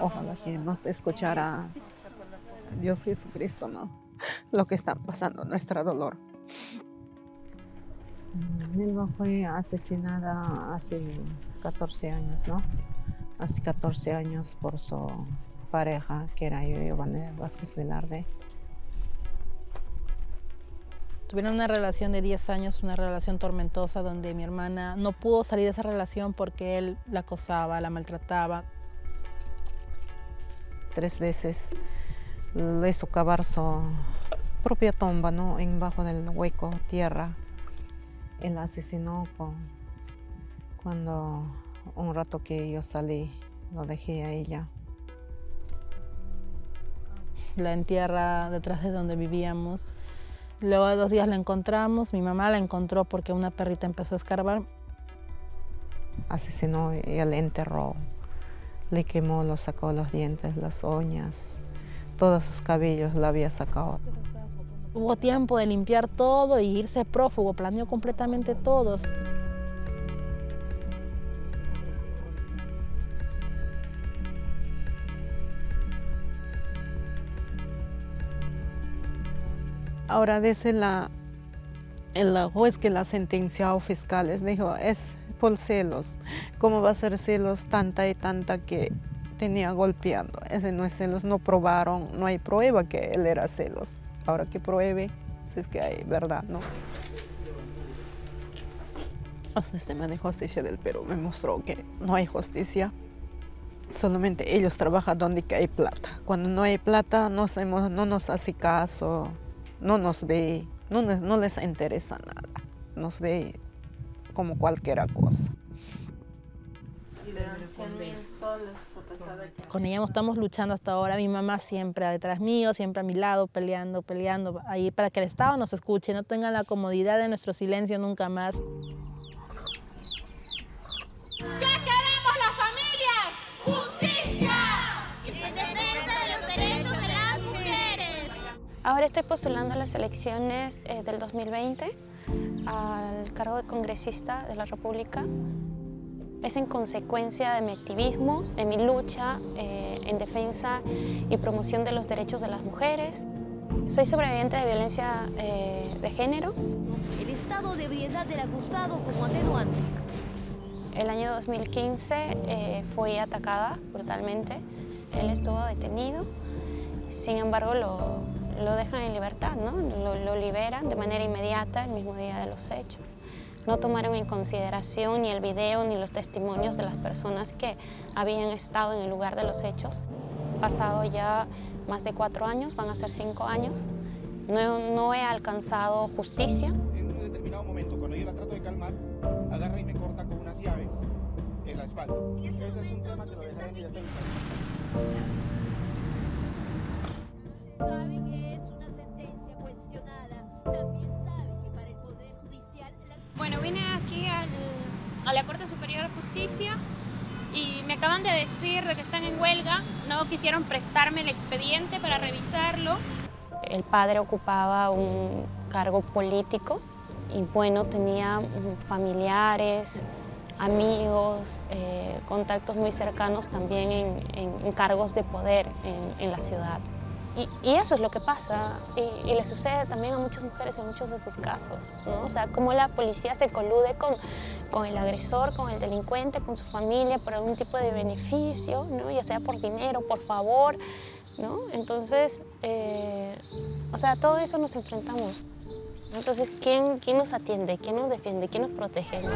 Ojalá que nos escuchara Dios Jesucristo, ¿no? Lo que está pasando, nuestro dolor. Nelva fue asesinada hace 14 años, ¿no? Hace 14 años por su pareja, que era Giovanni Vázquez Velarde. Tuvieron una relación de 10 años, una relación tormentosa, donde mi hermana no pudo salir de esa relación porque él la acosaba, la maltrataba. Tres veces le hizo cavar su propia tumba, ¿no? En bajo del hueco, tierra. Él la asesinó cuando un rato que yo salí, lo dejé a ella. La entierra detrás de donde vivíamos. Luego de dos días la encontramos, mi mamá la encontró porque una perrita empezó a escarbar. Asesinó y él enterró, le quemó, lo sacó los dientes, las uñas, todos sus cabellos lo había sacado. Hubo tiempo de limpiar todo y irse prófugo, planeó completamente todo. Ahora dice la, el juez que la sentencia o fiscales, dijo, es por celos. ¿Cómo va a ser celos tanta y tanta que tenía golpeando? Ese no es celos, no probaron, no hay prueba que él era celos. Ahora que pruebe, si es que hay verdad, ¿no? El sistema de justicia del Perú me mostró que no hay justicia. Solamente ellos trabajan donde hay plata. Cuando no hay plata no, no nos hace caso, no nos ve, no, no les interesa nada, nos ve como cualquier cosa. Con ella estamos luchando hasta ahora, mi mamá siempre detrás mío, siempre a mi lado, peleando, peleando, ahí para que el Estado nos escuche, no tenga la comodidad de nuestro silencio nunca más. Ahora estoy postulando a las elecciones eh, del 2020 al cargo de congresista de la República. Es en consecuencia de mi activismo, de mi lucha eh, en defensa y promoción de los derechos de las mujeres. Soy sobreviviente de violencia eh, de género. El estado de ebriedad del acusado como atenuante. El año 2015 fui atacada brutalmente. Él estuvo detenido. Sin embargo, lo, lo dejan en libertad, ¿no? Lo, liberan de manera inmediata el mismo día de los hechos. No tomaron en consideración ni el video ni los testimonios de las personas que habían estado en el lugar de los hechos. Pasado ya más de cuatro años, van a ser cinco años, no, no he alcanzado justicia. En un determinado momento, cuando yo la trato de calmar, agarra y me corta con unas llaves en la espalda. Ese es un tema que lo dejaré en mi defensa. Sabe que Bueno, vine aquí al, a la Corte Superior de Justicia y me acaban de decir que están en huelga. No quisieron prestarme el expediente para revisarlo. El padre ocupaba un cargo político y bueno, tenía familiares, amigos, eh, contactos muy cercanos también en, en, cargos de poder en, en la ciudad. Y, eso es lo que pasa y, le sucede también a muchas mujeres en muchos de sus casos, ¿no? O sea, cómo la policía se colude con, con el agresor, con el delincuente, con su familia por algún tipo de beneficio, ¿no? Ya sea por dinero, por favor, ¿no? Entonces, eh, o sea, todo eso nos enfrentamos. Entonces, ¿quién, quién nos atiende? ¿Quién nos defiende? ¿Quién nos protege? ¿no?